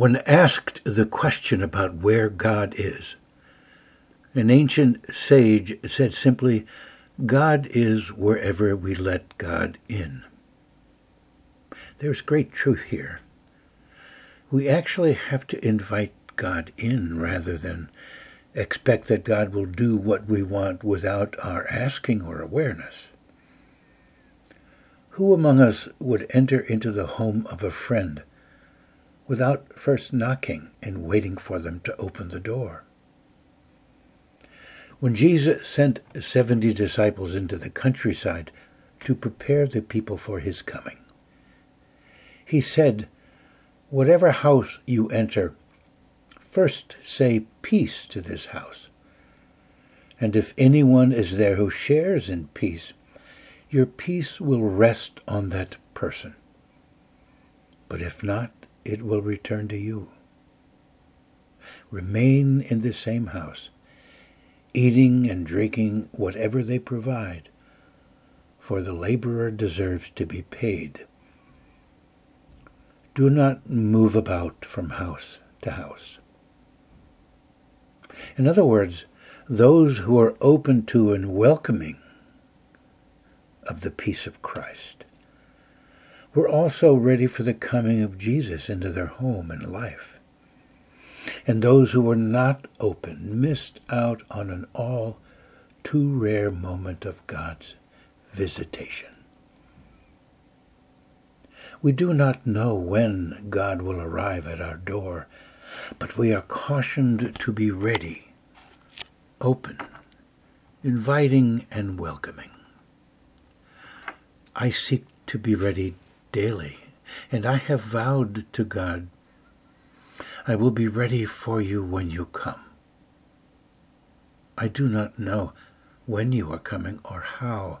When asked the question about where God is, an ancient sage said simply, God is wherever we let God in. There's great truth here. We actually have to invite God in rather than expect that God will do what we want without our asking or awareness. Who among us would enter into the home of a friend without first knocking and waiting for them to open the door? When Jesus sent 70 disciples into the countryside to prepare the people for his coming, he said, Whatever house you enter, first say peace to this house. And if anyone is there who shares in peace, your peace will rest on that person. But if not, it will return to you. Remain in the same house eating and drinking whatever they provide, for the laborer deserves to be paid. Do not move about from house to house. In other words, those who are open to and welcoming of the peace of Christ were also ready for the coming of Jesus into their home and life and those who were not open missed out on an all too rare moment of God's visitation. We do not know when God will arrive at our door, but we are cautioned to be ready, open, inviting, and welcoming. I seek to be ready daily, and I have vowed to God I will be ready for you when you come. I do not know when you are coming or how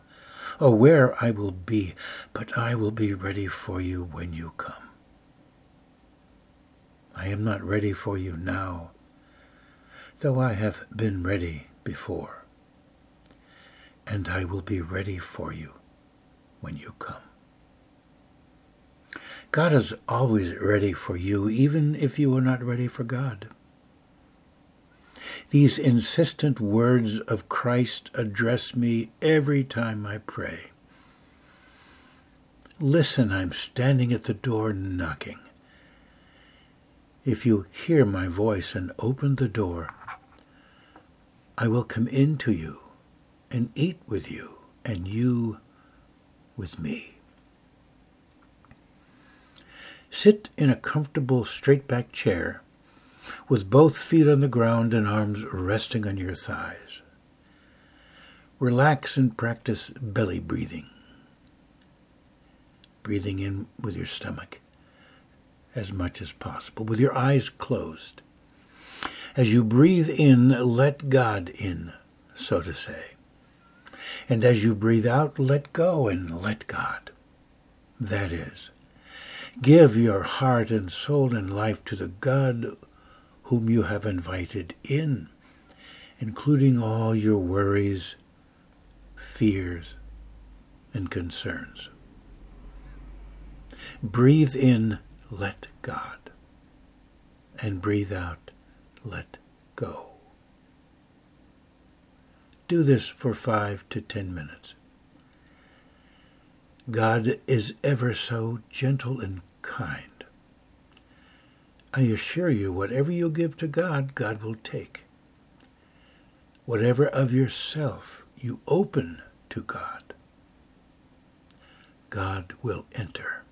or where I will be, but I will be ready for you when you come. I am not ready for you now, though I have been ready before, and I will be ready for you when you come. God is always ready for you, even if you are not ready for God. These insistent words of Christ address me every time I pray. Listen, I'm standing at the door knocking. If you hear my voice and open the door, I will come into you and eat with you, and you with me. Sit in a comfortable straight-back chair with both feet on the ground and arms resting on your thighs. Relax and practice belly breathing. Breathing in with your stomach as much as possible, with your eyes closed. As you breathe in, let God in, so to say. And as you breathe out, let go and let God. That is, Give your heart and soul and life to the God whom you have invited in, including all your worries, fears, and concerns. Breathe in, let God, and breathe out, let go. Do this for five to ten minutes. God is ever so gentle and kind. I assure you, whatever you give to God, God will take. Whatever of yourself you open to God, God will enter.